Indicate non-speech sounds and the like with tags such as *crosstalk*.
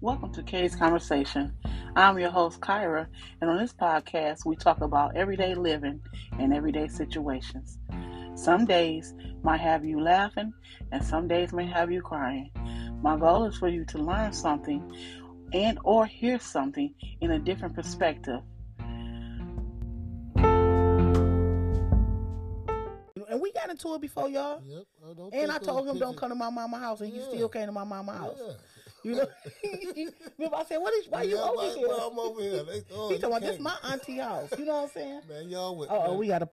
Welcome to Kay's Conversation. I'm your host, Kyra, and on this podcast, we talk about everyday living and everyday situations. Some days might have you laughing, and some days may have you crying. My goal is for you to learn something and or hear something in a different perspective. And we got into it before, y'all. Yep. I And I told him don't come to my mama house, and he still came to my mama house. Yeah. You know, *laughs* remember I said, "What is? Why you over why- here?" why I'm over here. They, oh, He talking about this my auntie house. You know what I'm saying? Man, y'all with Oh, man, we got a